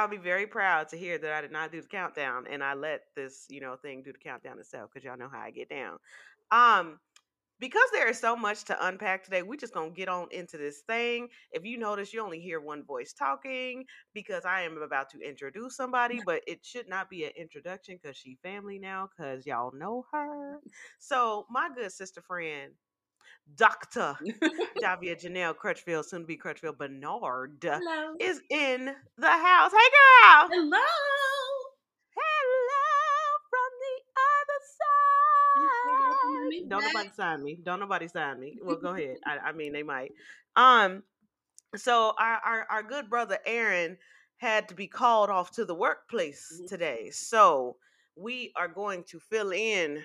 y'all be very proud to hear that I did not do the countdown and I let this, you know, thing do the countdown itself because y'all know how I get down. Um, because there is so much to unpack today, we just gonna get on into this thing. If you notice, you only hear one voice talking because I am about to introduce somebody, but it should not be an introduction because she family now, because y'all know her. So my good sister friend, Dr. Davia Janelle Crutchfield, soon to be Crutchfield Bernard, Hello. is in the house. Hey girl! Hello. Hello from the other side. Don't nobody sign me. Don't nobody sign me. Well, go ahead. I, I mean, they might. Um, so our, our our good brother Aaron had to be called off to the workplace Mhm. today. So we are going to fill in,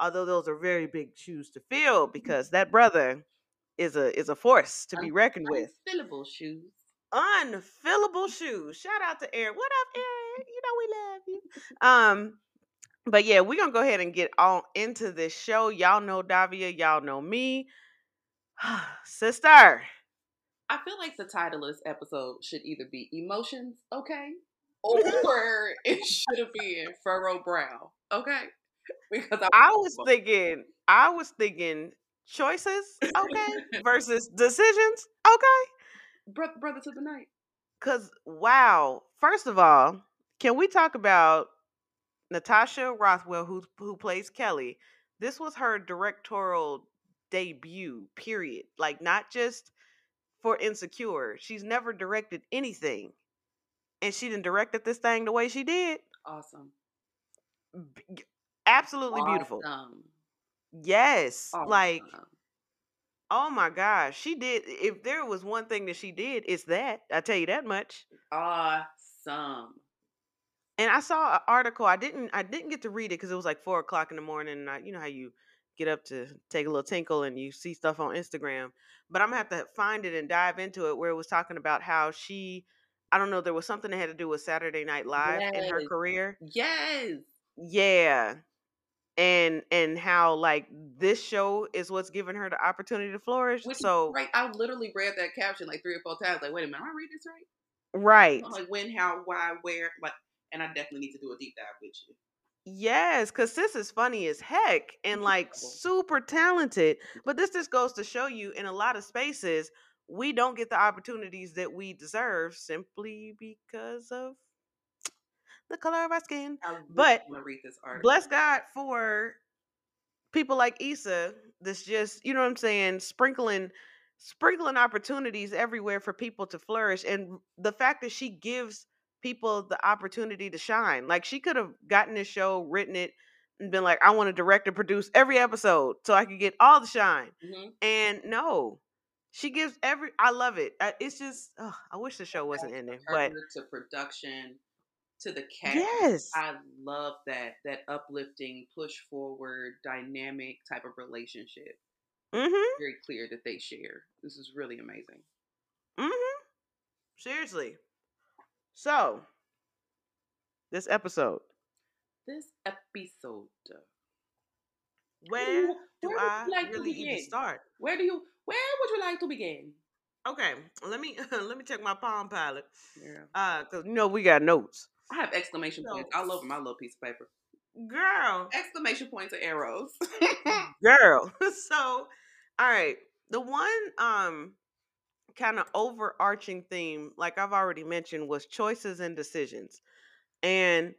although those are very big shoes to fill, because that brother is a is a force to be reckoned with. Unfillable shoes. Unfillable shoes. Shout out to Aaron. What up, Aaron? You know we love you. Um, but yeah, we're gonna go ahead and get on into this show. Y'all know Davia, y'all know me. Sister. I feel like the title of this episode should either be Emotions, okay? Or it should have been Furrow Brow, okay? Because I, I was thinking, I was thinking choices, okay, versus decisions, okay. Bro- brother to the night. Cause wow, first of all, can we talk about Natasha Rothwell, who who plays Kelly? This was her directorial debut. Period. Like not just for Insecure. She's never directed anything, and she didn't directed this thing the way she did. Awesome. Absolutely beautiful. Awesome. Yes, like oh my gosh, she did. If there was one thing that she did, it's that. I tell you that much. Awesome. and I saw an article. I didn't I didn't get to read it because it was like four o'clock in the morning, and I, you know how you get up to take a little tinkle and you see stuff on Instagram. But I'm gonna have to find it and dive into it where it was talking about how she, I don't know, there was something that had to do with Saturday Night Live in her career. Yes. Yeah, and and how like this show is what's giving her the opportunity to flourish. Which so right. I literally read that caption like three or four times. Like, wait a minute, am I reading this right? right, I'm like, when, how, why, where, like, and I definitely need to do a deep dive with you. Yes, because sis is funny as heck and like super talented. But this just goes to show you in a lot of spaces, we don't get the opportunities that we deserve simply because of the color of our skin. But want to read this article. Bless God for people like Issa that's just, you know what I'm saying, sprinkling sprinkling opportunities everywhere for people to flourish and the fact that she gives people the opportunity to shine. Like she could have gotten this show, written it and been like I want to direct and produce every episode so I could get all the shine. Mhm. And no. She gives every I love it. It's just ugh, I wish the show wasn't ending, but to production to the cast. yes. I love that that uplifting, push forward, dynamic type of relationship. Mhm. Very clear that they share. This is really amazing. Mm-hmm. Seriously. So, this episode, This episode. where do where would I you like to really even begin? start? Where do you? Where would you like to begin? Okay, let me let me check my Palm Pilot. Yeah. Uh, cause you know we got notes, I have exclamation So- points all over my little piece of paper. girl, Exclamation points and arrows. girl. so, all right, the one um kind of overarching theme, like I've already mentioned, was choices and decisions, and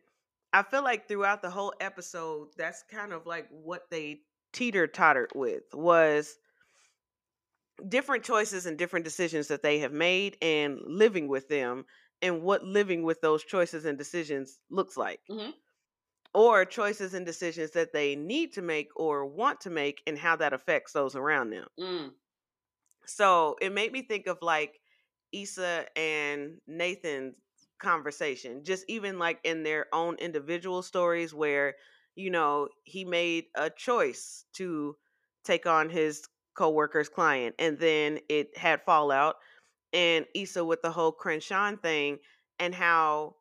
I feel like throughout the whole episode, that's kind of like what they teeter tottered with was different choices and different decisions that they have made and living with them and what living with those choices and decisions looks like. Mhm. Or choices and decisions that they need to make or want to make and how that affects those around them. mm. So it made me think of like Issa and Nathan's conversation, just even like in their own individual stories where, you know, he made a choice to take on his coworker's client and then it had fallout. And Issa with the whole Crenshaw thing and how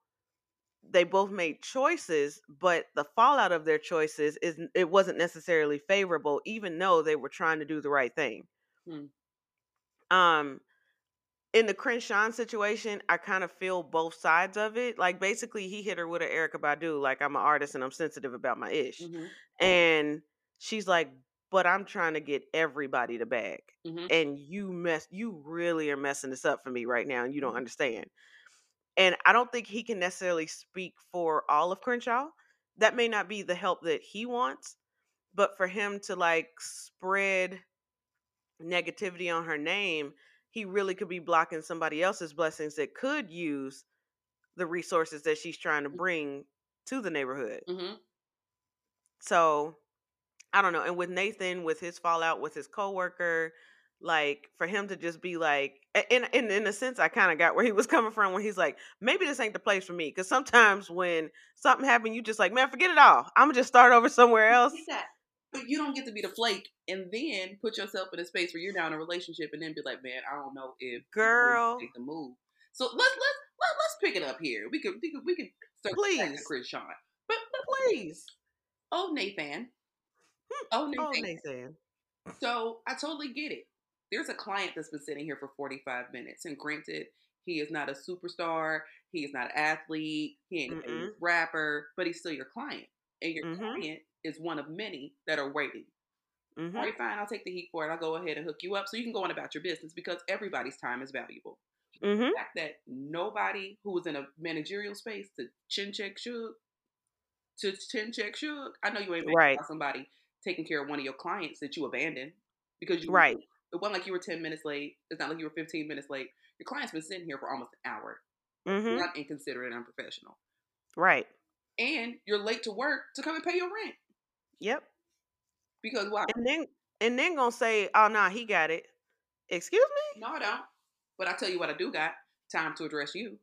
they both made choices, but the fallout of their choices is it wasn't necessarily favorable, even though they were trying to do the right thing Hmm. um in the Crenshaw situation, I kind of feel both sides of it. Like basically, he hit her with an Erykah Badu, like I'm an artist and I'm sensitive about my ish, Mm-hmm. and she's like, "But I'm trying to get everybody to bag, Mm-hmm. and you mess, you really are messing this up for me right now, and you don't Mhm. understand." And I don't think he can necessarily speak for all of Crenshaw. That may not be the help that he wants, but for him to like spread negativity on her name, he really could be blocking somebody else's blessings that could use the resources that she's trying to bring to the neighborhood. Mm-hmm. So I don't know. And with Nathan, with his fallout with his coworker, like for him to just be like, in in in a sense, I kind of got where he was coming from when he's like, maybe this ain't the place for me. Because sometimes when something happened, you just like, man, forget it all. I'm gonna just start over somewhere else. But you don't get to be the flake and then put yourself in a space where you're now in a relationship and then be like, man, I don't know if Girl. take the move. So let's let's let, let's pick it up here. We could we could we could start Please. Chris Sean. But, but Please. oh Nathan. Oh. Oh, Nathan. So I totally get it. There's a client that's been sitting here for 45 minutes, and granted, he is not a superstar, he is not an athlete, he ain't a Mm-mm. rapper, but he's still your client, and your Mhm. client is one of many that are waiting. hmm All right, fine, I'll take the heat for it. I'll go ahead and hook you up so you can go on about your business because everybody's time is valuable. hmm The fact that nobody who was in a managerial space to chin check shook, to chin check shook. I know you ain't Right. about somebody taking care of one of your clients that you abandoned because you Right. It wasn't like you were ten minutes late. It's not like you were fifteen minutes late. Your client's been sitting here for almost an hour. hmm Not inconsiderate and unprofessional. Right. And you're late to work to come and pay your rent Yep. because why? And then and then gonna say, oh nah, he got it. Excuse me? No, I don't. But I tell you what, I do got time to address you.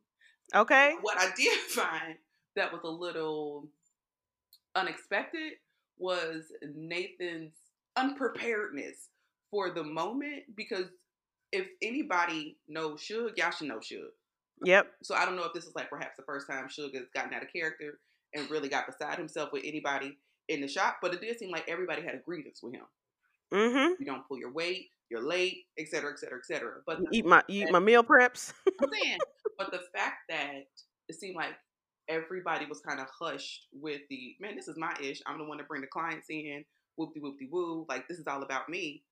Okay. What I did find that was a little unexpected was Nathan's unpreparedness for the moment because if anybody knows Suge, y'all should know Suge. Yep. So I don't know if this is like perhaps the first time Suge has gotten out of character and really got beside himself with anybody in the shop, but it did seem like everybody had a grievance with him. Mm-hmm. You don't pull your weight, you're late, et cetera, et cetera, et cetera. But Eat my you eat my meal preps. I'm saying, but the fact that it seemed like everybody was kind of hushed with the man, this is my ish. I'm the one to bring the clients in. Whoopty whoopty woo. Like this is all about me.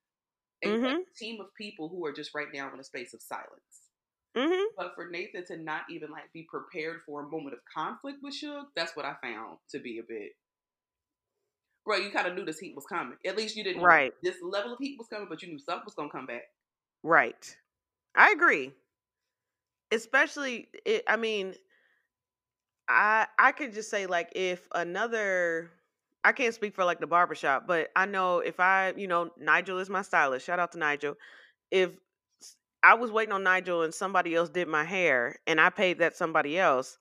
And you have Mhm. a team of people who are just right now in a space of silence. mm-hmm. But for Nathan to not even like be prepared for a moment of conflict with Suge, that's what I found to be a bit. Bro, you kind of knew this heat was coming. At least you didn't know Right. this level of heat was coming, but you knew something was gonna come back. Right. I agree. Especially it, I mean I I could just say like if another I can't speak for like the barbershop, but I know if I, you know, Nigel is my stylist. Shout out to Nigel. If I was waiting on Nigel and somebody else did my hair and I paid that somebody else,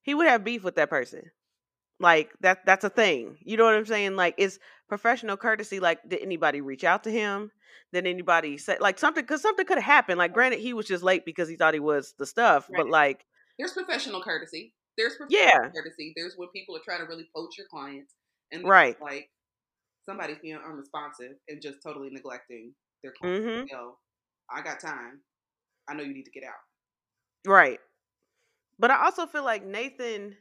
he would have beef with that person. Like that that's a thing. You know what I'm saying? Like it's professional courtesy. Like, did anybody reach out to him? Did anybody say like something because something could have happened. Like granted, he was just late because he thought he was the stuff, but like, There's professional courtesy. There's professional yeah, courtesy. There's when people are trying to really poach your clients, and Right. like somebody's being unresponsive and just totally neglecting their client. mm-hmm. Yo, I got time. I know you need to get out. Right. But I also feel like Nathan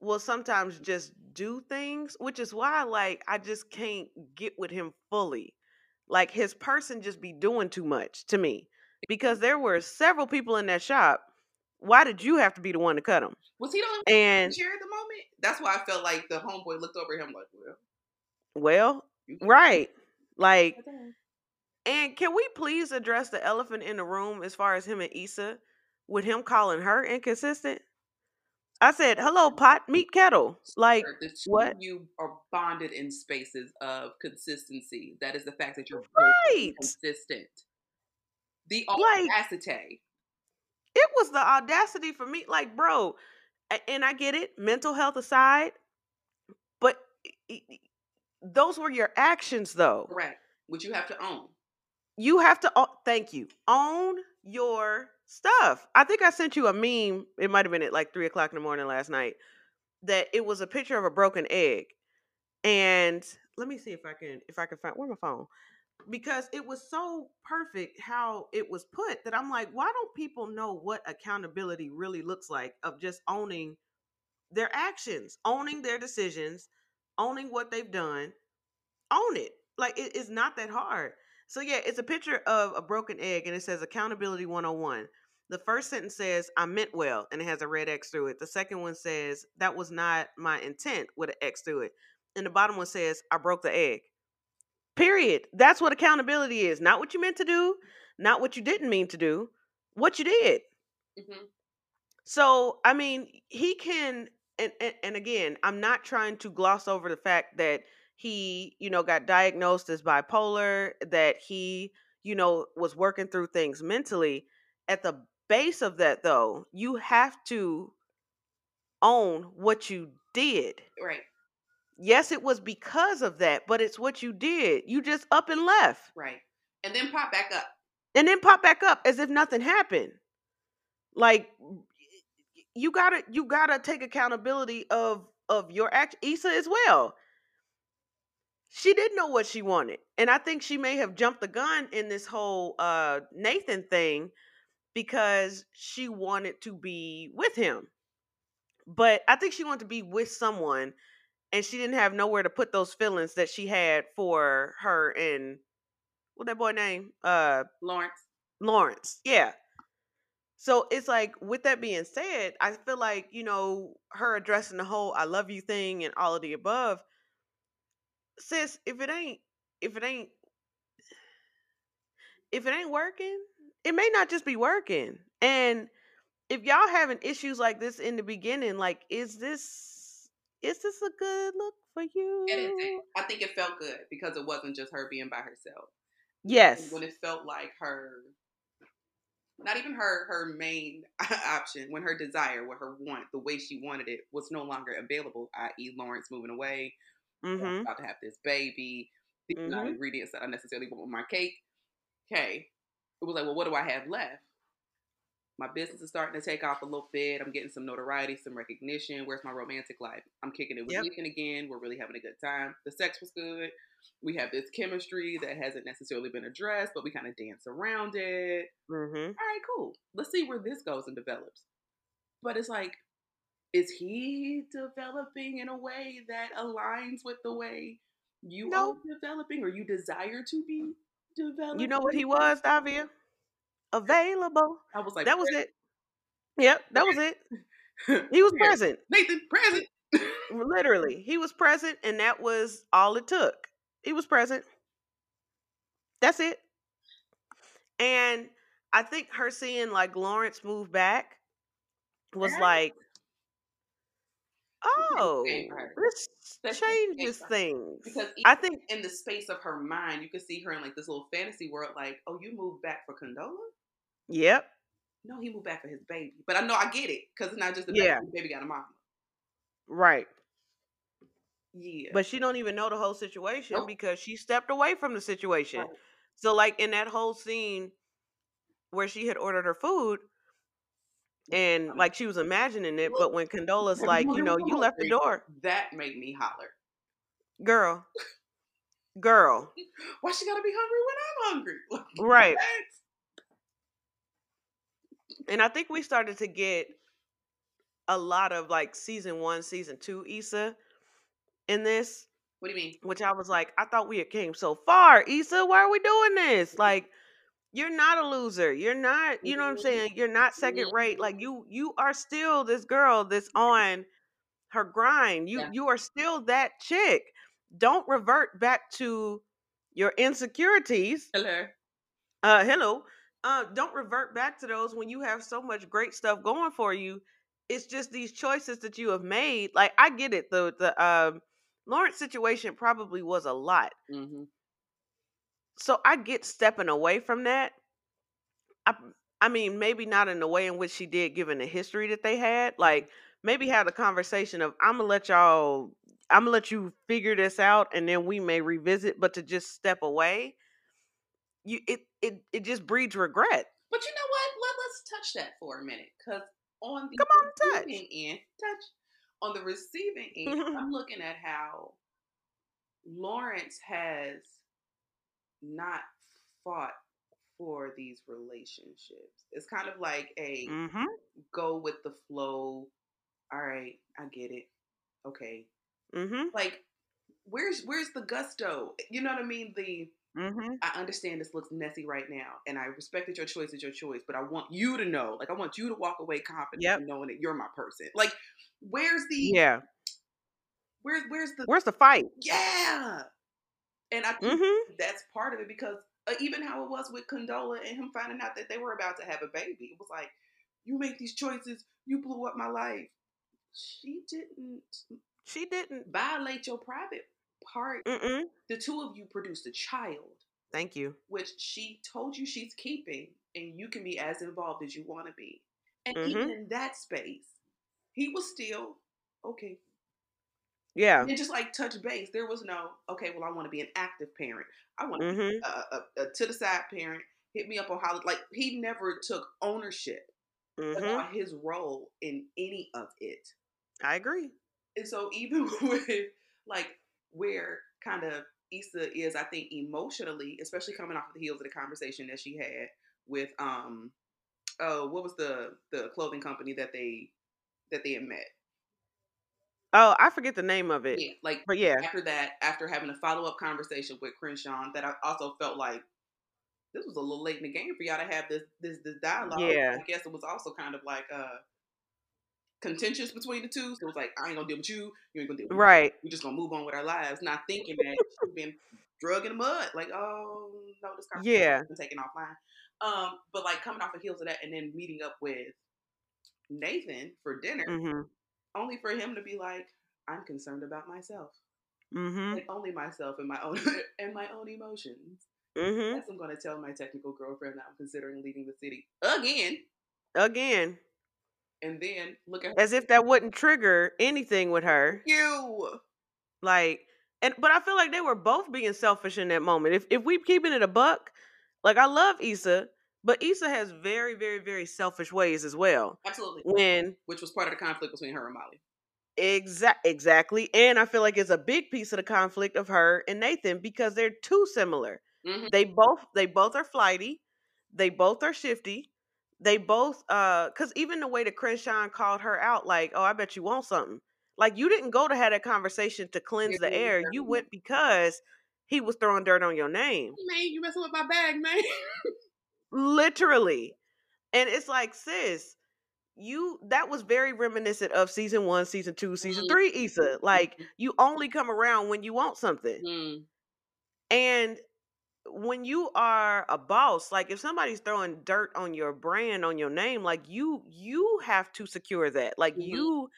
will sometimes just do things, which is why like I just can't get with him fully. Like his person just be doing too much to me. Because there were several people in that shop. Why did you have to be the one to cut him? Was he the only And chair at the moment? That's why I felt like the homeboy looked over him like, well, well, right. Like and can we please address the elephant in the room as far as him and Issa with him calling her inconsistent? I said, "Hello, pot, meet kettle." Like the two what? of you are bonded in spaces of consistency. That is the fact that you're both Right. consistent. The Like- audacity. It was the audacity for me. Like, bro, and I get it, mental health aside, but those were your actions, though. Correct. Which you have to own. You have to. Thank you. Own your stuff. I think I sent you a meme. It might have been at like three o'clock in the morning last night. That it was a picture of a broken egg, and let me see if I can if I can find where my phone. Because it was so perfect how it was put that I'm like, why don't people know what accountability really looks like of just owning their actions, owning their decisions, owning what they've done, own it. Like it is not that hard. So yeah, it's a picture of a broken egg and it says accountability 101. The first sentence says I meant well and it has a red X through it. The second one says that was not my intent with an X through it. And the bottom one says I broke the egg. Period. That's what accountability is. Not what you meant to do, not what you didn't mean to do, what you did. hmm So, I mean, he can and, and and again, I'm not trying to gloss over the fact that he, you know, got diagnosed as bipolar, that he, you know, was working through things mentally. At the base of that though, you have to own what you did. Right, Yes, it was because of that, but it's what you did. You just up and left. right. And then pop back up. And then pop back up as if nothing happened. Like you gotta you gotta take accountability of of your act Issa as well. She didn't know what she wanted. And I think she may have jumped the gun in this whole uh Nathan thing because she wanted to be with him. But I think she wanted to be with someone and she didn't have nowhere to put those feelings that she had for her and what that boy name? Uh Lawrence. Lawrence. Yeah. So it's like, with that being said, I feel like, you know, her addressing the whole I love you thing and all of the above, sis, if it ain't, if it ain't, if it ain't working, it may not just be working. And if y'all having issues like this in the beginning, like, is this, is this a good look for you? I think it felt good because it wasn't just her being by herself. Yes. When it felt like her, not even her, her main option, when her desire, what her want, the way she wanted it was no longer available, i.e., Lawrence moving away, Mm-hmm. about to have this baby, these Mhm. ingredients that I necessarily want with my cake. Okay. It was like, well, what do I have left? My business is starting to take off a little bit. I'm getting some notoriety, some recognition. Where's my romantic life? I'm kicking it with Yep. Nathan again. We're really having a good time. The sex was good. We have this chemistry that hasn't necessarily been addressed, but we kind of dance around it. Mm-hmm. All right, cool. Let's see where this goes and develops. But it's like, is he developing in a way that aligns with the way you No. are developing or you desire to be developing? You know what he was, Davia? Available. I was like, That was it. Yep, that was it. He was present. Nathan, present. Literally. He was present and that was all it took. He was present. That's it. And I think her seeing like Lawrence move back was Right. like, oh, this That's changes things. Because I think in the space of her mind, you could see her in like this little fantasy world, like, oh, you moved back for Condola? Yep. No, he moved back for his baby. But I know I get it because it's not just the baby. Yeah. The baby got a mama. Right. Yeah. But she don't even know the whole situation Nope. because she stepped away from the situation. Right. So like in that whole scene where she had ordered her food and like she was imagining it, but when Condola's like, you know, you left the door, That made me holler. girl, girl, Why she gotta be hungry when I'm hungry? Like, right. what? And I think we started to get a lot of like season one, season two Issa in this, What do you mean? which I was like, I thought we had came so far. Issa, why are we doing this? Like, you're not a loser. You're not, you know what I'm Mhm. saying? You're not second rate. Like you, you are still this girl that's on her grind. You Yeah. you are still that chick. Don't revert back to your insecurities. Hello. Uh hello. Uh don't revert back to those when you have so much great stuff going for you. It's just these choices that you have made. Like I get it. The the um Lawrence situation probably was a lot. Mm-hmm. So I get stepping away from that. I I mean, maybe not in the way in which she did given the history that they had. Like maybe have a conversation of I'm gonna let y'all I'm gonna let you figure this out and then we may revisit, but to just step away, you it it it just breeds regret. But you know what? Let, let's touch that for a minute. Because on the Come on, touch. end, touch. On the receiving end, I'm looking at how Lawrence has not fought for these relationships. It's kind of like a Mm-hmm. go with the flow. All right, I get it. Okay. Mm-hmm. Like where's where's the gusto? You know what I mean? The Mm-hmm. I understand this looks messy right now, and I respect that your choice is your choice, but I want you to know, like, I want you to walk away confident Yep. knowing that you're my person. Like, where's the, Yeah. where's, where's the, Where's the fight? yeah. And I think Mm-hmm. that's part of it because uh, even how it was with Condola and him finding out that they were about to have a baby, it was like, you make these choices, you blew up my life. She didn't She didn't. violate your private part. Mm-mm. The two of you produced a child. Thank you. which she told you she's keeping, and you can be as involved as you want to be. And Mhm. even in that space, he was still okay. Yeah. And just like touch base, there was no okay. Well, I want to be an active parent. I want to be Mm-hmm. a, a, a to the side parent. Hit me up on holiday. Like he never took ownership Mm-hmm. about his role in any of it. I agree. And so even with like where kind of Issa is, I think emotionally, especially coming off of the heels of the conversation that she had with um oh what was the the clothing company that they that they had met. Oh, I forget the name of it. Yeah, like But yeah. after that, after having a follow up conversation with Crenshaw, that I also felt like this was a little late in the game for y'all to have this this this dialogue. Yeah. I guess it was also kind of like uh contentious between the two. So it was like I ain't gonna deal with you, you ain't gonna deal with me. Right. we're just gonna move on with our lives, not thinking that she's been drug in the mud. Like, oh no, this conversation Yeah. has been taken offline. Um, but like coming off the heels of that and then meeting up with Nathan for dinner, Mm-hmm. only for him to be like, I'm concerned about myself. Mm-hmm. And only myself and my own and my own emotions. Mm-hmm. That's I'm gonna tell my technical girlfriend that I'm considering leaving the city again. Again. And then look at As if that wouldn't trigger anything with her. you. Like and but I feel like they were both being selfish in that moment. If if we keeping it a buck, like I love Issa, but Issa has very, very, very selfish ways as well. Absolutely. When Which was part of the conflict between her and Molly. exact exactly. And I feel like it's a big piece of the conflict of her and Nathan because they're too similar. Mhm. They both they both are flighty. They both are shifty. They both uh cuz even the way that Crenshaw called her out like, "Oh, I bet you want something." Like you didn't go to have that conversation to cleanse the air. You went because he was throwing dirt on your name. Man, you messing with my bag, man. Literally. And it's like, sis, you that was very reminiscent of season 1, season 2, season Mhm. 3 Issa. Like you only come around when you want something. Mm. And when you are a boss, like if somebody's throwing dirt on your brand, on your name, like you you have to secure that. Like Mhm. you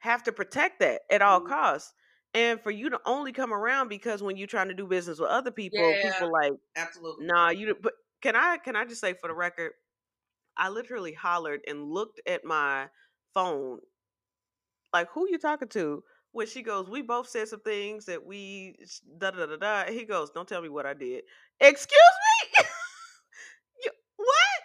have to protect that at all Mhm. costs. And for you to only come around because when you're trying to do business with other people, Yeah. people like, Absolutely. nah, you but can I can I just say for the record, I literally hollered and looked at my phone like who you talking to? When she goes, we both said some things that we da da da da. He goes, don't tell me what I did. Excuse me. You- what?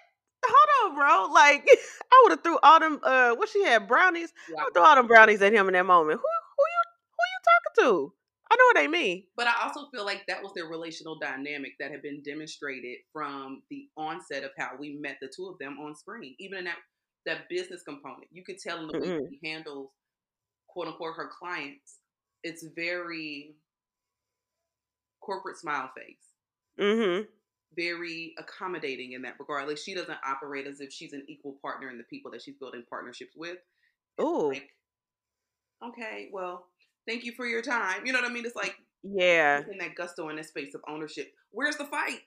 Hold on, bro. Like I would have threw all them. Uh, what she had brownies. Yeah. I would throw all them brownies at him in that moment. Who who you who you talking to? I know what they mean. But I also feel like that was their relational dynamic that had been demonstrated from the onset of how we met the two of them on screen. Even in that that business component, you could tell in the way Mhm. she handles quote unquote her clients. It's very corporate smile face. Mm-hmm. Very accommodating in that regard. Like she doesn't operate as if she's an equal partner in the people that she's building partnerships with. Ooh. Like, okay, well, thank you for your time. You know what I mean? It's like Yeah. in that gusto in that space of ownership. Where's the fight?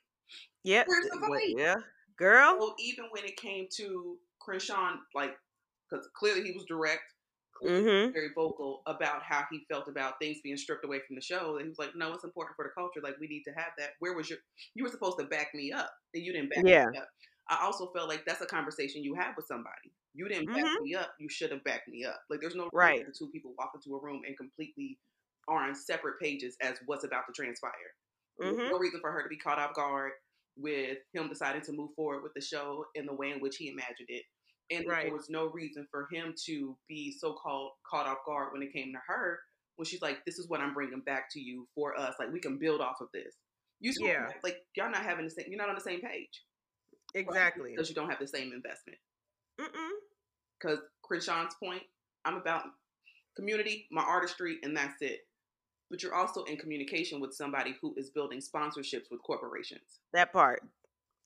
Yep. Where's the fight? Yeah. Girl. So even when it came to Crenshaw, like, because clearly he was direct, clearly he was Mm-hmm. very vocal about how he felt about things being stripped away from the show. And he was like, "No, it's important for the culture. Like, we need to have that. Where was your? You were supposed to back me up, and you didn't back Yeah. me up. I also felt like that's a conversation you have with somebody. You didn't back Mhm. me up. You should have backed me up. Like, there's no Right. for two people walk into a room and completely are on separate pages as what's about to transpire. Mm-hmm. no reason for her to be caught off guard with him deciding to move forward with the show in the way in which he imagined it. And Right. there was no reason for him to be so called caught off guard when it came to her when she's like, This is what I'm bringing back to you for us. Like, we can build off of this. You Yeah. like y'all not having the same. You're not on the same page Exactly. because you don't have the same investment. Mm-mm. Because Crenshawn's point, I'm about community, my artistry, and that's it. But you're also in communication with somebody who is building sponsorships with corporations. That part.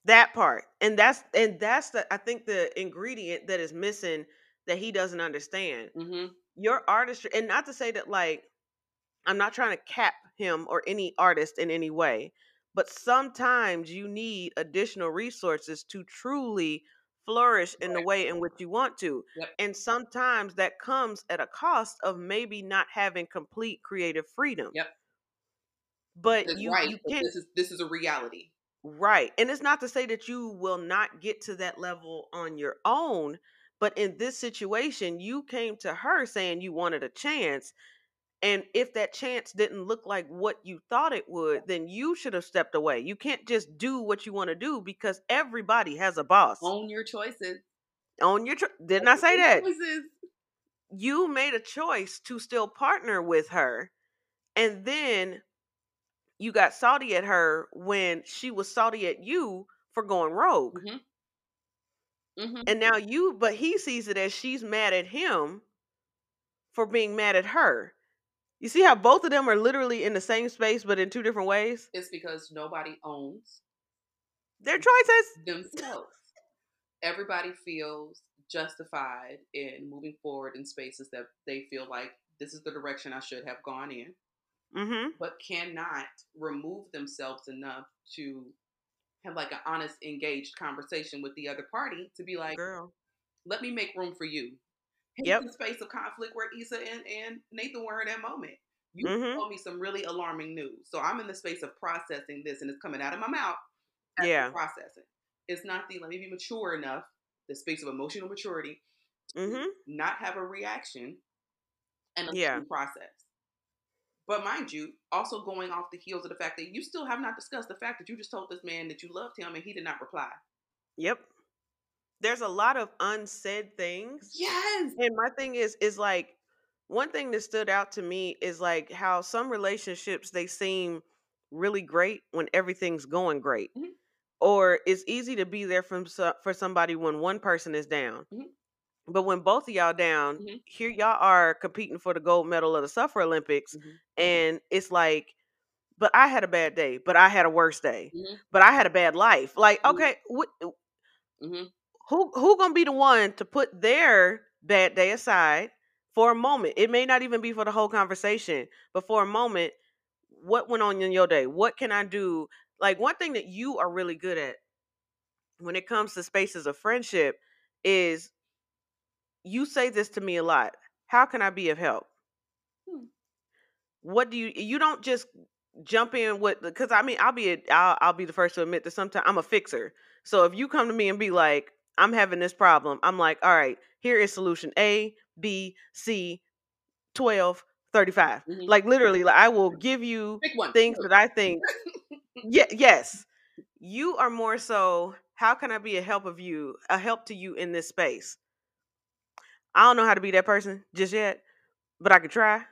That part. And that's and that's the I think the ingredient that is missing that he doesn't understand. Mm-hmm. Your artistry and not to say that like I'm not trying to cap him or any artist in any way, but sometimes you need additional resources to truly flourish in the way in which you want to. Yep. And sometimes that comes at a cost of maybe not having complete creative freedom. Yep. But That's you right. you can't This is this is a reality. Right. And it's not to say that you will not get to that level on your own, but in this situation, you came to her saying you wanted a chance. And if that chance didn't look like what you thought it would, then you should have stepped away. You can't just do what you want to do because everybody has a boss Own your choices. Own your. Tr- Didn't I say that? Choices. You made a choice to still partner with her, and then you got salty at her when she was salty at you for going rogue. Mm-hmm. And now you, but he sees it as she's mad at him for being mad at her. You see how both of them are literally in the same space, but in two different ways? It's because nobody owns Their choices. themselves. Everybody feels justified in moving forward in spaces that they feel like this is the direction I should have gone in, Mm-hmm. but cannot remove themselves enough to have like an honest, engaged conversation with the other party to be like, Girl. let me make room for you. Here's Yep. the space of conflict where Issa and, and Nathan were in that moment. You Mhm. told me some really alarming news. So I'm in the space of processing this and it's coming out of my mouth. Yeah. Processing. It's not the let me be mature enough, the space of emotional maturity, Mm-hmm. not have a reaction and a Yeah. process. But mind you, also going off the heels of the fact that you still have not discussed the fact that you just told this man that you loved him and he did not reply. Yep. There's a lot of unsaid things. Yes. And my thing is, is like one thing that stood out to me is like how some relationships they seem really great when everything's going great. Mhm. Or it's easy to be there from for somebody when one person is down. Mhm. But when both of y'all down, Mhm. here y'all are competing for the gold medal of the Suffer Olympics Mhm. and it's like but I had a bad day, but I had a worse day. Mhm. But I had a bad life. Like, Mhm. okay, what hmm who who gonna be the one to put their bad day aside for a moment it may not even be for the whole conversation but for a moment what went on in your day what can i do like one thing that you are really good at when it comes to spaces of friendship is you say this to me a lot how can i be of help? Hmm. what do you you don't just jump in with because i mean i'll be a, I'll, I'll be the first to admit that sometimes i'm a fixer. So if you come to me and be like i'm having this problem i'm like all right here is solution a b c 12 35 Mhm. like literally like i will give you things that i think yeah yes. You are more so how can i be a help of you a help to you in this space i don't know how to be that person just yet but i could try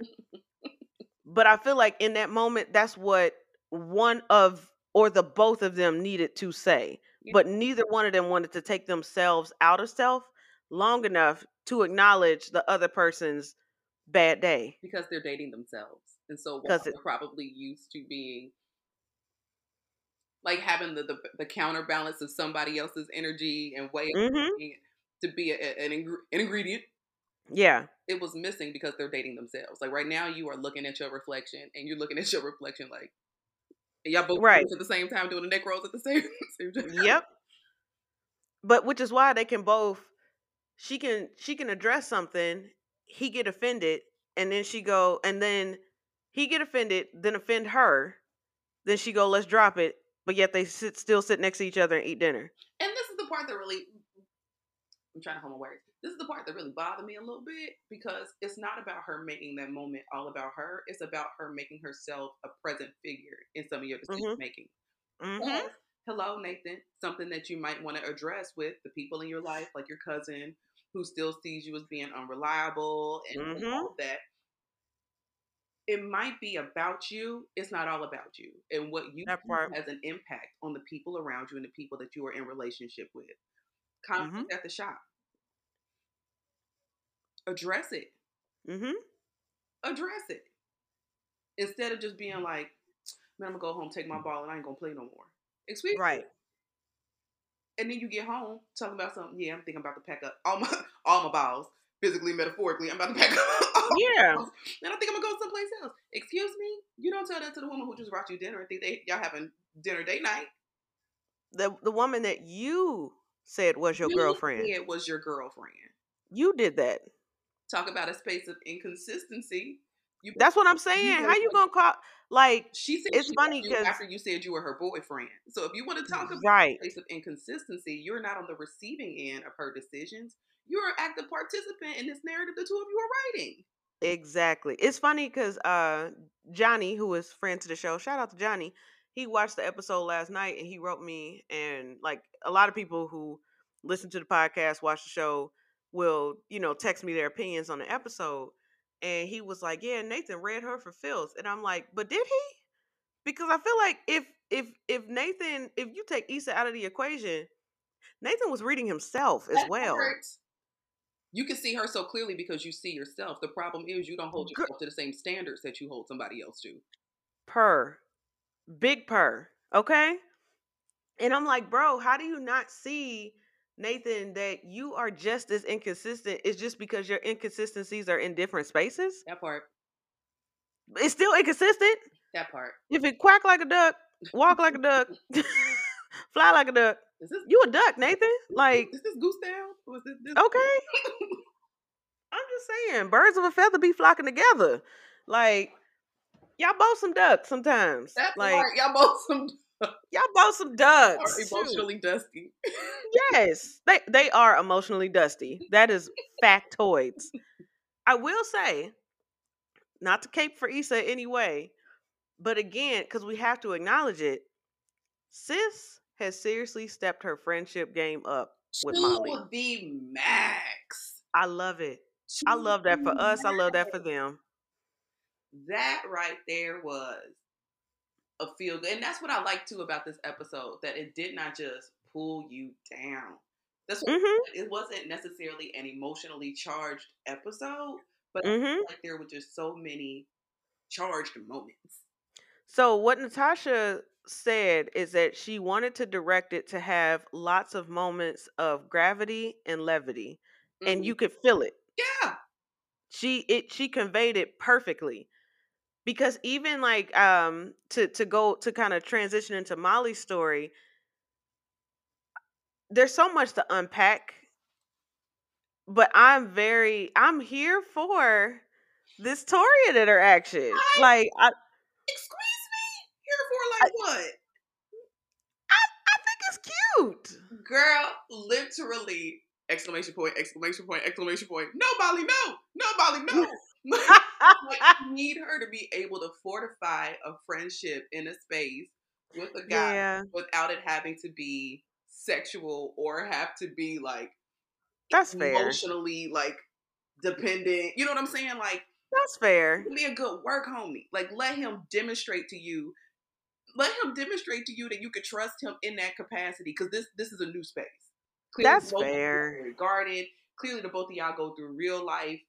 but i feel like in that moment that's what one of or the both of them needed to say Yeah. but neither one of them wanted to take themselves out of self long enough to acknowledge the other person's bad day because they're dating themselves, and so while 'Cause it- they're probably used to being like having the, the the counterbalance of somebody else's energy and way of hmm being to be a, an, an ingredient. Yeah It was missing because they're dating themselves. Like right now, you are looking at your reflection, and you're looking at your reflection like and y'all both Right. at the same time doing the neck rolls at the same, same time. yep but which is why they can both she can she can address something he get offended and then she go and then he get offended then offend her then she go let's drop it but yet they sit still sit next to each other and eat dinner And this is the part that really, I'm trying to hold my words. This is the part that really bothered me a little bit because it's not about her making that moment all about her. It's about her making herself a present figure in some of your decision making. hmm Yes. Hello, Nathan. Something that you might want to address with the people in your life, like your cousin, who still sees you as being unreliable and Mhm. all that. it might be about you. It's not all about you, and what you That do part. has an impact on the people around you and the people that you are in relationship with. Conflict at the shop. Address it. Mm-hmm. Address it instead of just being like, "Man, I'm gonna go home, take my ball, and I ain't gonna play no more." Excuse me. Right. And then you get home talking about something. Yeah, I'm thinking about to pack up all my all my balls, physically, metaphorically. I'm about to pack up. all my Yeah. and I think I'm gonna go someplace else. Excuse me. You don't tell that to the woman who just brought you dinner and think they y'all having dinner date night. The the woman that you said was your You girlfriend. said was your girlfriend. You did that. Talk about a space of inconsistency. You That's what I'm saying. How you gonna call like She said It's she funny because after you said you were her boyfriend. So if you want to talk about right. a place of inconsistency, you're not on the receiving end of her decisions. You're an active participant in this narrative the two of you are writing. Exactly. It's funny because uh Johnny, who is friend to the show, shout out to Johnny. He watched the episode last night and he wrote me and like a lot of people who listen to the podcast, watch the show, will, you know, text me their opinions on the episode. And he was like, Yeah, Nathan read her for filth. And I'm like, but did he? Because I feel like if if if Nathan, if you take Issa out of the equation, Nathan was reading himself as That well. part, You can see her so clearly because you see yourself. The problem is you don't hold yourself to the same standards that you hold somebody else to. purr, big purr, okay? And I'm like, bro, how do you not see, Nathan, that you are just as inconsistent? It's just because your inconsistencies are in different spaces? That part. It's still inconsistent. That part. If it quack like a duck, walk like a duck, fly like a duck, Is this you a duck, Nathan. Like, is this goose down? Was this, this okay. I'm just saying, birds of a feather be flocking together. Like, y'all both some ducks sometimes. that like, part? Y'all both some y'all both some are ducks. Shoot. emotionally dusty. Yes, they they are emotionally dusty. That is factoids. I will say, not to cape for Issa anyway, but again, because we have to acknowledge it, sis has seriously stepped her friendship game up with Molly. To the max. I love it. I love that for us. I love that for them. that right there was a feel good. And that's what I like too about this episode that it did not just pull you down. That's what hmm it wasn't necessarily an emotionally charged episode, but hmm feel like there were just so many charged moments. So what Natasha said is that she wanted to direct it to have lots of moments of gravity and levity, and Mhm. you could feel it. yeah, she it she conveyed it perfectly because even like um to to go to kind of transition into molly's story there's so much to unpack but i'm very i'm here for this toria interaction I- like i excuse me. Here for like what? I, i think it's cute Girl, literally exclamation point, exclamation point, exclamation point. No, Molly, no, no, Molly, no. like, you need her to be able to fortify a friendship in a space with a guy yeah without it having to be sexual or have to be like that's fair emotionally like dependent. You know what I'm saying? Like that's fair be a good work homie. Like let him demonstrate to you. Let him demonstrate to you that you can trust him in that capacity because this this is a new space. That's you are fair. guarded. Clearly, the both of y'all go through real life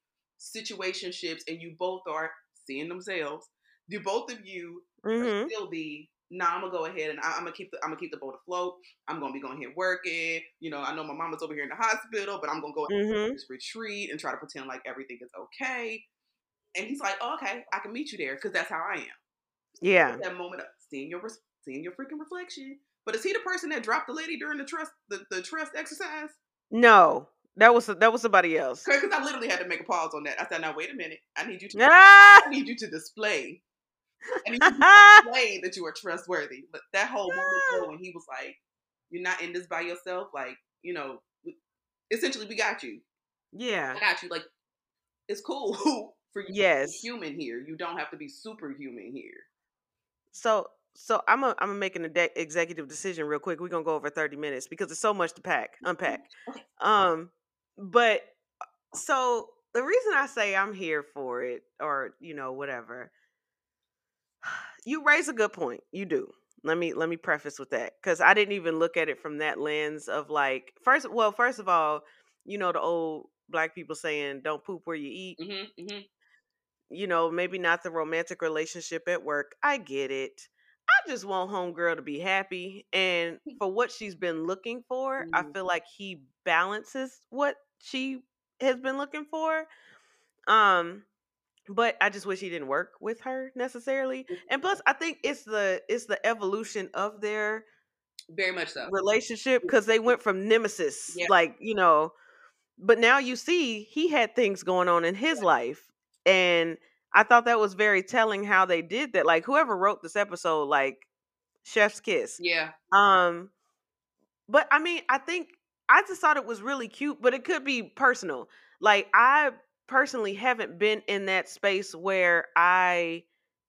situationships, and you both are seeing themselves. The both of you hmm still the. Nah, I'm gonna go ahead and I, I'm gonna keep the I'm gonna keep the boat afloat. I'm gonna be going here working. You know, I know my mama's over here in the hospital, but I'm gonna go hmm this retreat and try to pretend like everything is okay. And he's like, oh, okay, I can meet you there because that's how I am. yeah That moment of seeing your seeing your freaking reflection. But is he the person that dropped the lady during the trust the, the trust exercise? no that was that was somebody else Because I literally had to make a pause on that. I said, now wait a minute. I need you to ah! I need you to display. I need you to display that you are trustworthy. But that whole moment when he was like, You're not in this by yourself, like, you know, essentially we got you. yeah I got you. Like, it's cool for you to be Yes. human here. You don't have to be superhuman here. So so I'm a, I'm gonna make an executive decision real quick. We're gonna go over 30 minutes because there's so much to pack, unpack. Okay. Um, but so the reason I say I'm here for it, or you know, whatever, you raise a good point. You do. Let me let me preface with that cuz I didn't even look at it from that lens of like first well first of all, you know the old black people saying don't poop where you eat. Mm-hmm, mm-hmm. You know, maybe not the romantic relationship at work. I get it. I just want homegirl to be happy and for what she's been looking for, I Mhm. feel like he balances what she has been looking for. Um but I just wish he didn't work with her necessarily. And plus I think it's the it's the evolution of their Very much so. relationship because they went from nemesis, Yeah. like, you know, but now you see he had things going on in his life. And I thought that was very telling how they did that. Like whoever wrote this episode, like Chef's Kiss. Yeah. Um, but I mean, I think I just thought it was really cute, but it could be personal. Like I personally haven't been in that space where I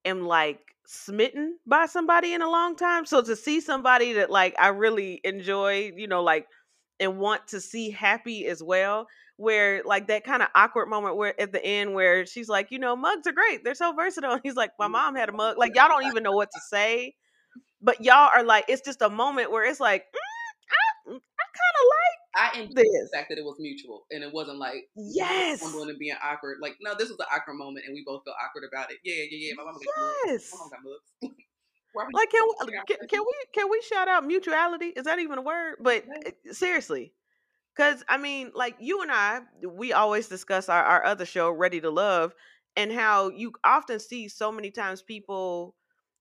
am like smitten by somebody in a long time. So to see somebody that like I really enjoy, you know, like and want to see happy as well, where like that kind of awkward moment where at the end where she's like, you know, mugs are great. They're so versatile. And he's like, my mom had a mug. Like y'all don't even know what to say. But y'all are like, it's just a moment where it's like, mm, I, kind I enjoyed like the fact that it was mutual and it wasn't like Yes. stumbling and being awkward. Like, no, this was an awkward moment and we both felt awkward about it. Yeah, yeah, yeah. My mama got mugs. Yes. My mama got mugs. Like can we, can, can we can we shout out mutuality? Is that even a word? But uh, seriously, because I mean, like you and I, we always discuss our, our other show, Ready to Love, and how you often see so many times people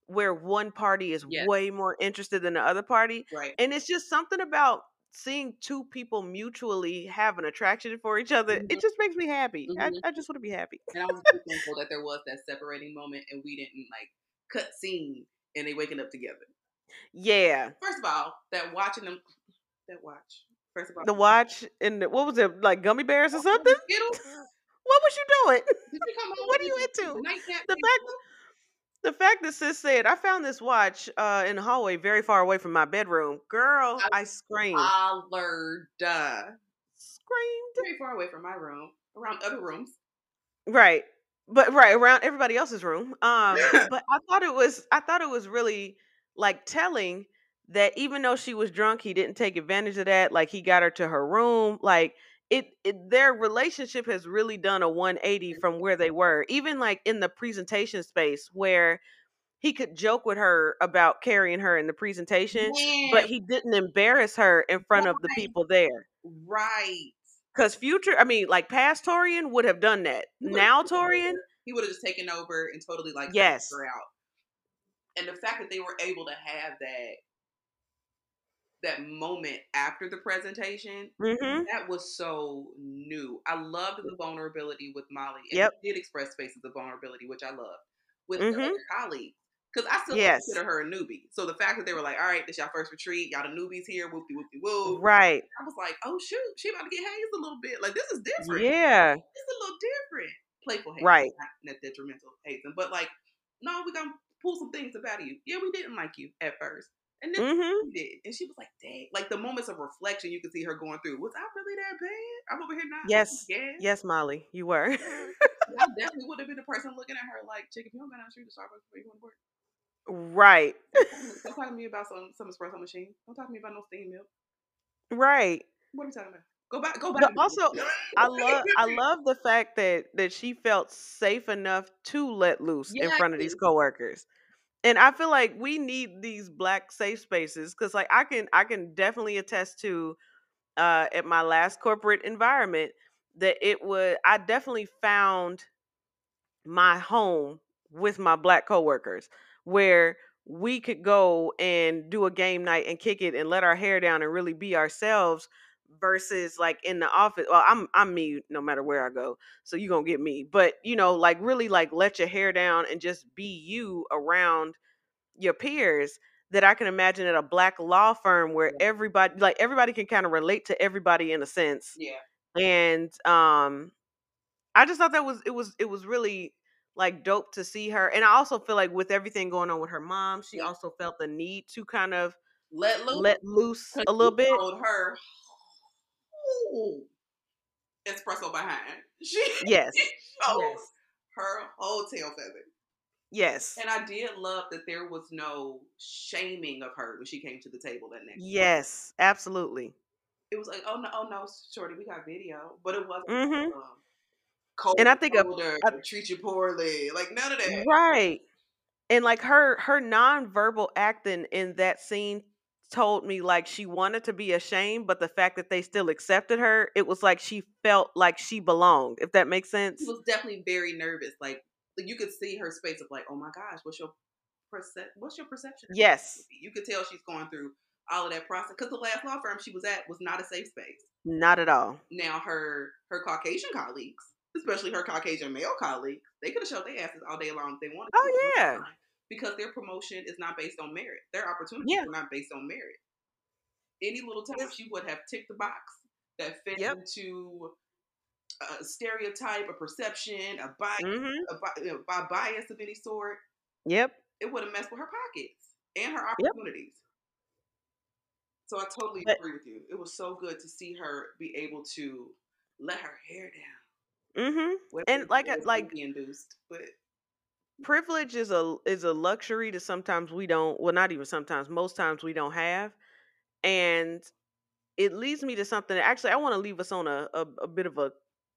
where one party is Yes. way more interested than the other party, Right. and it's just something about seeing two people mutually have an attraction for each other. Mhm. It just makes me happy. I, Mhm. I just want to be happy. And I was so thankful that there was that separating moment and we didn't like cut scene and they waking up together. Yeah, First of all, that watching them, that watch. First of all, the watch and the, what was it like gummy bears or something? Skittles? What was you doing? Did you come home What are you into? the The thing? The fact that sis said I found this watch uh in the hallway very far away from my bedroom. Girl, I- I screamed. Hollered. uh, screamed. Very far away from my room, around other rooms. Right. But right around everybody else's room. Um but I thought it was I thought it was really like telling that even though she was drunk, he didn't take advantage of that. Like he got her to her room. Like it, it their relationship has really done a 180 mm-hmm. from where they were. Even like in the presentation space where he could joke with her about carrying her in the presentation, but he didn't embarrass her in front of the people there. right. Cause future, I mean, like past Taurean would have done that. Now. Taurean, He would have just taken over and totally like Yes. her out. And the fact that they were able to have that that moment after the presentation, hmm that was so new. I loved the vulnerability with Molly. And Yep. did express spaces of vulnerability, which I loved. With Mhm. the other colleagues. Because I still Yes. consider her a newbie. So the fact that they were like, all right, this y'all first retreat, y'all the newbies here, whoopty whoopty woo. right, I was like, oh shoot, she about to get hazed a little bit. Like this is different. yeah, It's a little different. Playful hazing, Right. not, not detrimental hazing. But like, no, we're gonna pull some things about you. Yeah, we didn't like you at first. And then hmm we did. And she was like, dang. Like the moments of reflection you could see her going through. Was I really that bad? I'm over here now. Yes. Yeah. yes, Molly, you were. I definitely would have been the person looking at her like, chick, if you don't go down the street to Starbucks before you go to work. right, Don't talk to me about some some espresso machine. Don't talk to me about no steam milk. right. What are we talking about? Go back. Go But back. also, I love, I love the fact that that she felt safe enough to let loose in front of these Yes. coworkers. And I feel like we need these black safe spaces because, like, I can, I can definitely attest to, uh, at my last corporate environment that it was. I definitely found my home with my black coworkers where we could go and do a game night and kick it and let our hair down and really be ourselves versus like in the office well i'm i'm me no matter where i go so you're gonna get me but you know like really like let your hair down and just be you around your peers that i can imagine at a black law firm where Yeah. everybody like everybody can kind of relate to everybody in a sense Yeah. and um i just thought that was it was it was really like dope to see her and i also feel like with everything going on with her mom she Yeah. also felt the need to kind of Let loose. let loose a little bit Told her. "Ooh, espresso behind. She yes showed yes her whole tail feather. Yes. And I did love that there was no shaming of her when she came to the table that next. Yes, absolutely. It was like, oh no, oh no, shorty, we got video, but it wasn't. Mhm. Um, cold And I think of shoulder, I treat you poorly, like none of that. right. And like her her nonverbal acting in that scene told me like she wanted to be ashamed, but the fact that they still accepted her, it was like she felt like she belonged, if that makes sense, She was definitely very nervous. Like like, you could see her space of like, oh my gosh, what's your percep- What's your perception? Yes. You could tell she's going through all of that process because the last law firm she was at was not a safe space. Not at all. Now her her Caucasian colleagues, especially her Caucasian male colleagues, they could have showed their asses all day long if they wanted. Oh, yeah. Because their promotion is not based on merit. Their opportunities Yeah. are not based on merit. Any little time she would have ticked the box that fit Yep. into a stereotype, a perception, a bias, Mhm. a, you bias of any sort, Yep. it would have messed with her pockets and her Yep. opportunities. So I totally But agree with you. It was so good to see her be able to let her hair down. Mm-hmm. Whether And like it a- like induced, but privilege is a is a luxury that sometimes we don't well not even sometimes most times we don't have and it leads me to something that actually i want to leave us on a, a, a bit of a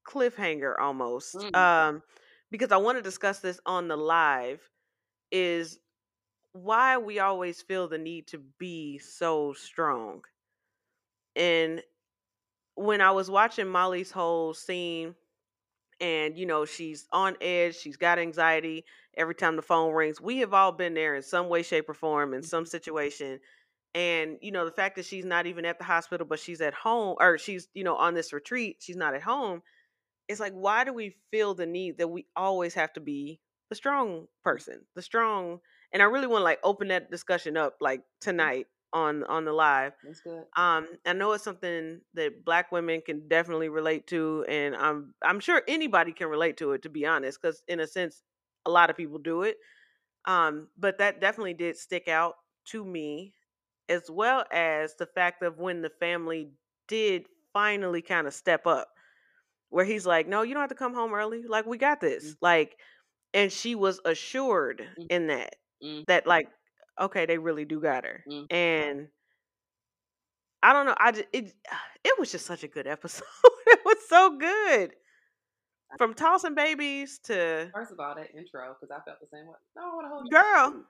cliffhanger almost Mm. um because i want to discuss this on the live is why we always feel the need to be so strong and when i was watching molly's whole scene and you know she's on edge she's got anxiety every time the phone rings. We have all been there in some way shape or form in some situation and you know the fact that she's not even at the hospital but she's at home or she's you know on this retreat she's not at home it's like why do we feel the need that we always have to be the strong person the strong and i really want to like open that discussion up like mm. tonight on on the live that's good. um i know it's something that black women can definitely relate to and i'm i'm sure anybody can relate to it to be honest because in a sense a lot of people do it um but that definitely did stick out to me as well as the fact of when the family did finally kind of step up where he's like no you don't have to come home early like we got this Mm. like and she was assured Mm. in that Mm. that like okay they really do got her Mm. and I don't know. I just, it it was just such a good episode. it was so good. From tossing babies to First of all, that intro because I felt the same way. No, I want to hold you. girl.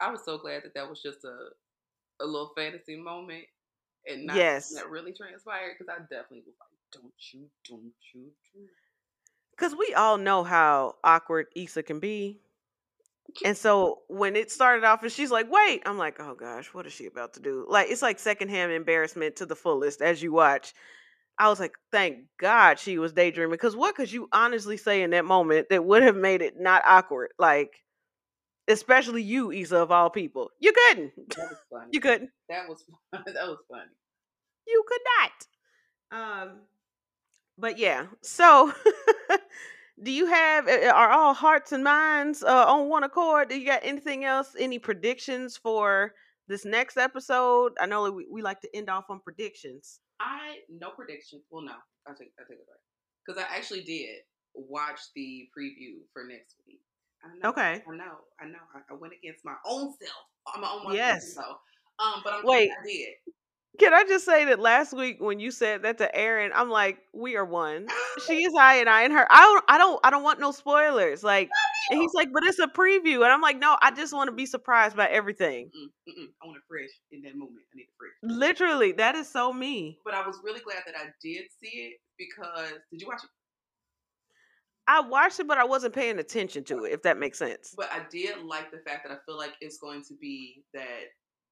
I was so glad that that was just a a little fantasy moment and not Yes, that really transpired because I definitely was like, don't you, don't you, because we all know how awkward Issa can be, and so when it started off and she's like, "Wait," I'm like, "Oh gosh, what is she about to do?" Like it's like secondhand embarrassment to the fullest as you watch. I was like, "Thank God she was daydreaming," because what could you honestly say in that moment that would have made it not awkward? Like, especially you, Issa of all people, you couldn't. That was funny. You couldn't. That was that was funny. You could not. Um, but yeah. So, do you have? uh, Are all hearts and minds uh, on one accord? Do you got anything else? Any predictions for this next episode? I know we, we like to end off on predictions. I no predictions. Well, no, I take I take it back because I actually did watch the preview for next week. I know, Okay. I know, I know. I, I went against my own self. I'm my own Yes. So, um, but I'm Wait. I did. Can I just say that last week when you said that to Aaron, I'm like, we are one. She is I and I and her. I don't I don't I don't want no spoilers. Like and he's like, but it's a preview. And I'm like, no, I just want to be surprised by everything. Mm-mm, mm-mm. I want it fresh in that moment. I need it fresh. Literally, that is so me. But I was really glad that I did see it because did you watch it? I watched it, but I wasn't paying attention to it, if that makes sense. But I did like the fact that I feel like it's going to be that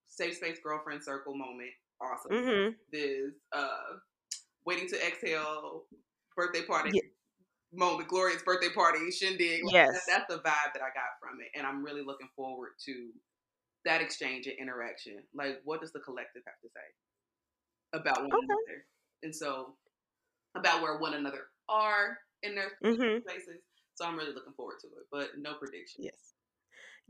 safe space girlfriend circle moment. Awesome. Mm-hmm. This uh waiting to exhale birthday party Ye- moment, glorious birthday party shindig. Like, Yes. that- that's the vibe that I got from it, and I'm really looking forward to that exchange and interaction. Like, what does the collective have to say about one Okay. another? And so, about where one another are in their Mm-hmm. spaces. So I'm really looking forward to it, but no prediction. Yes.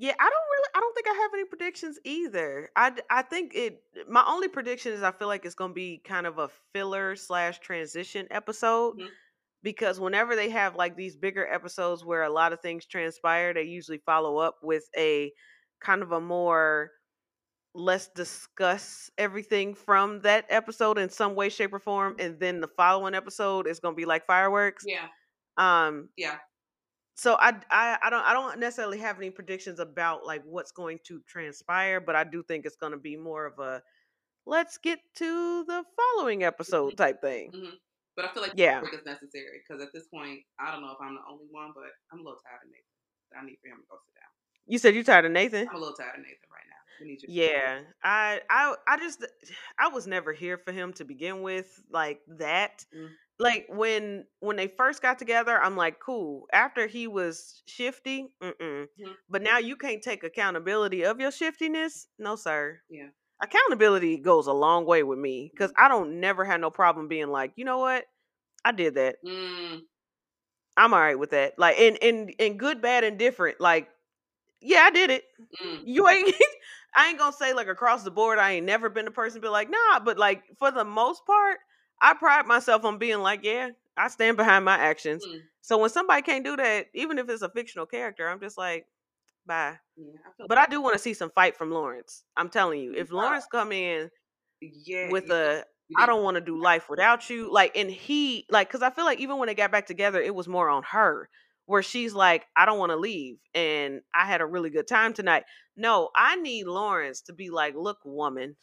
Yeah, I don't really. I don't think I have any predictions either. I d- I think it. My only prediction is I feel like it's going to be kind of a filler slash transition episode Mhm. because whenever they have like these bigger episodes where a lot of things transpire, they usually follow up with a kind of a more let's discuss everything from that episode in some way shape or form and then the following episode is going to be like fireworks Yeah. um Yeah. So I, I i don't i don't necessarily have any predictions about like what's going to transpire but i do think it's going to be more of a let's get to the following episode type thing hmm But I feel like Yeah. break is necessary because at this point, I don't know if I'm the only one, but I'm a little tired of Nathan. I need for him to go sit down. you said you're tired of nathan I'm a little tired of Nathan right now. Need Yeah, I I I just I was never here for him to begin with like that. Mm. Like when when they first got together, I'm like, cool. After he was shifty, mm-mm. Mhm. but now you can't take accountability of your shiftiness. No, sir. Yeah. Accountability goes a long way with me because I don't never have no problem being like, you know what, I did that. Mm, I'm all right with that. Like in in in good, bad, and different. Like, yeah, I did it mm, you ain't I ain't gonna say like across the board I ain't never been the person to be like nah but like for the most part I pride myself on being like yeah I stand behind my actions mm. so when somebody can't do that even if it's a fictional character I'm just like bye Yeah. I but I do want to see some fight from Lawrence I'm telling you if Lawrence come in yeah. with you- a I don't want to do life without you. Like, and he, like, because I feel like even when they got back together, it was more on her, where she's like, I don't want to leave. And I had a really good time tonight. No, I need Lawrence to be like, look, woman,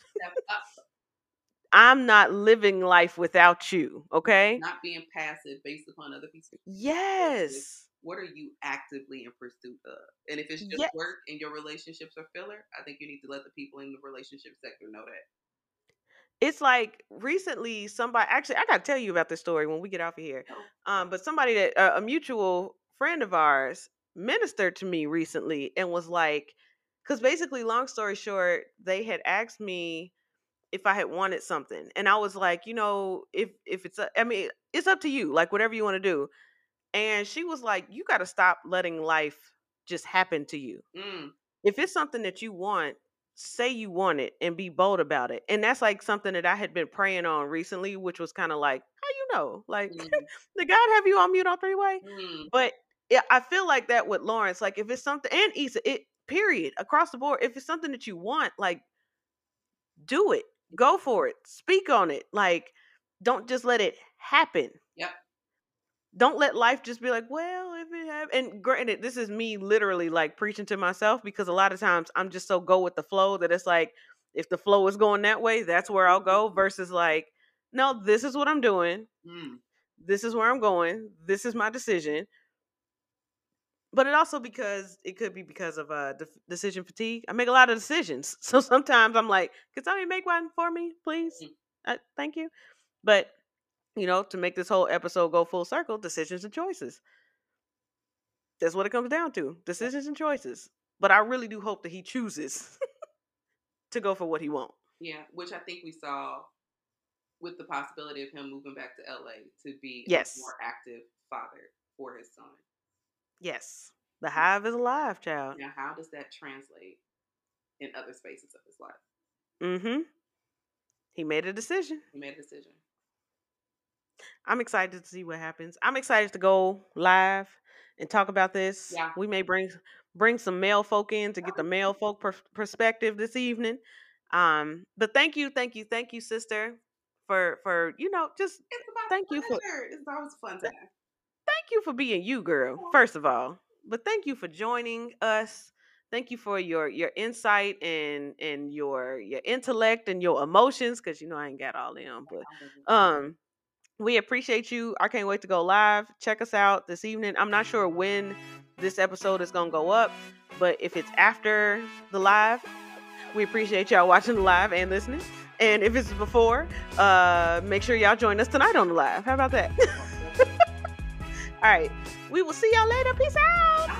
I'm not living life without you. Okay. not being passive based upon other people's. Yes. What are you actively in pursuit of? And if it's just Yes. work and your relationships are filler, I think you need to let the people in the relationship sector know that. It's like recently somebody actually I gotta tell you about this story when we get off of here. Oh. Um, but somebody that uh, a mutual friend of ours ministered to me recently and was like, because basically, long story short, they had asked me if I had wanted something, and I was like, you know, if if it's, a, I mean, it's up to you, like whatever you want to do. And she was like, you got to stop letting life just happen to you Mm, if it's something that you want, say you want it and be bold about it. And that's like something that I had been praying on recently, which was kind of like, how you know? Like, mm, did God have you on mute on three way? mm. But yeah, I feel like that with Lawrence. Like, if it's something, and Issa, it period across the board. If it's something that you want, like, do it, go for it, speak on it. Like, don't just let it happen. Yep. Don't let life just be like, well, if it have and granted, this is me literally like preaching to myself because a lot of times I'm just so go with the flow that it's like if the flow is going that way, that's where I'll go versus like, no, this is what I'm doing. Mm. This is where I'm going. This is my decision. But it also because it could be because of uh def- decision fatigue. I make a lot of decisions, so sometimes I'm like, "Can somebody make one for me, please? Mm. Uh, thank you." But you know, to make this whole episode go full circle, decisions and choices. That's what it comes down to: decisions and choices. But I really do hope that he chooses to go for what he wants. Yeah, which I think we saw with the possibility of him moving back to LA to be Yes. a more active father for his son. Yes, the hive is alive, child. Now, how does that translate in other spaces of his life? Mm-hmm. He made a decision. He made a decision. I'm excited to see what happens. I'm excited to go live and talk about this. Yeah. We may bring bring some male folk in to get the male folk per- perspective this evening. Um, but thank you, thank you, thank you, sister, for for you know just It's about Thank you for- It's always a fun time. Thank you for being you, girl. First of all, but thank you for joining us. Thank you for your your insight and and your your intellect and your emotions, because you know I ain't got all them, but um we appreciate you. I can't wait to go live. Check us out this evening. I'm not sure when this episode is going to go up but if it's after the live we appreciate y'all watching the live and listening. And if it's before uh make sure y'all join us tonight on the live. How about that all right. We will see y'all later. Peace out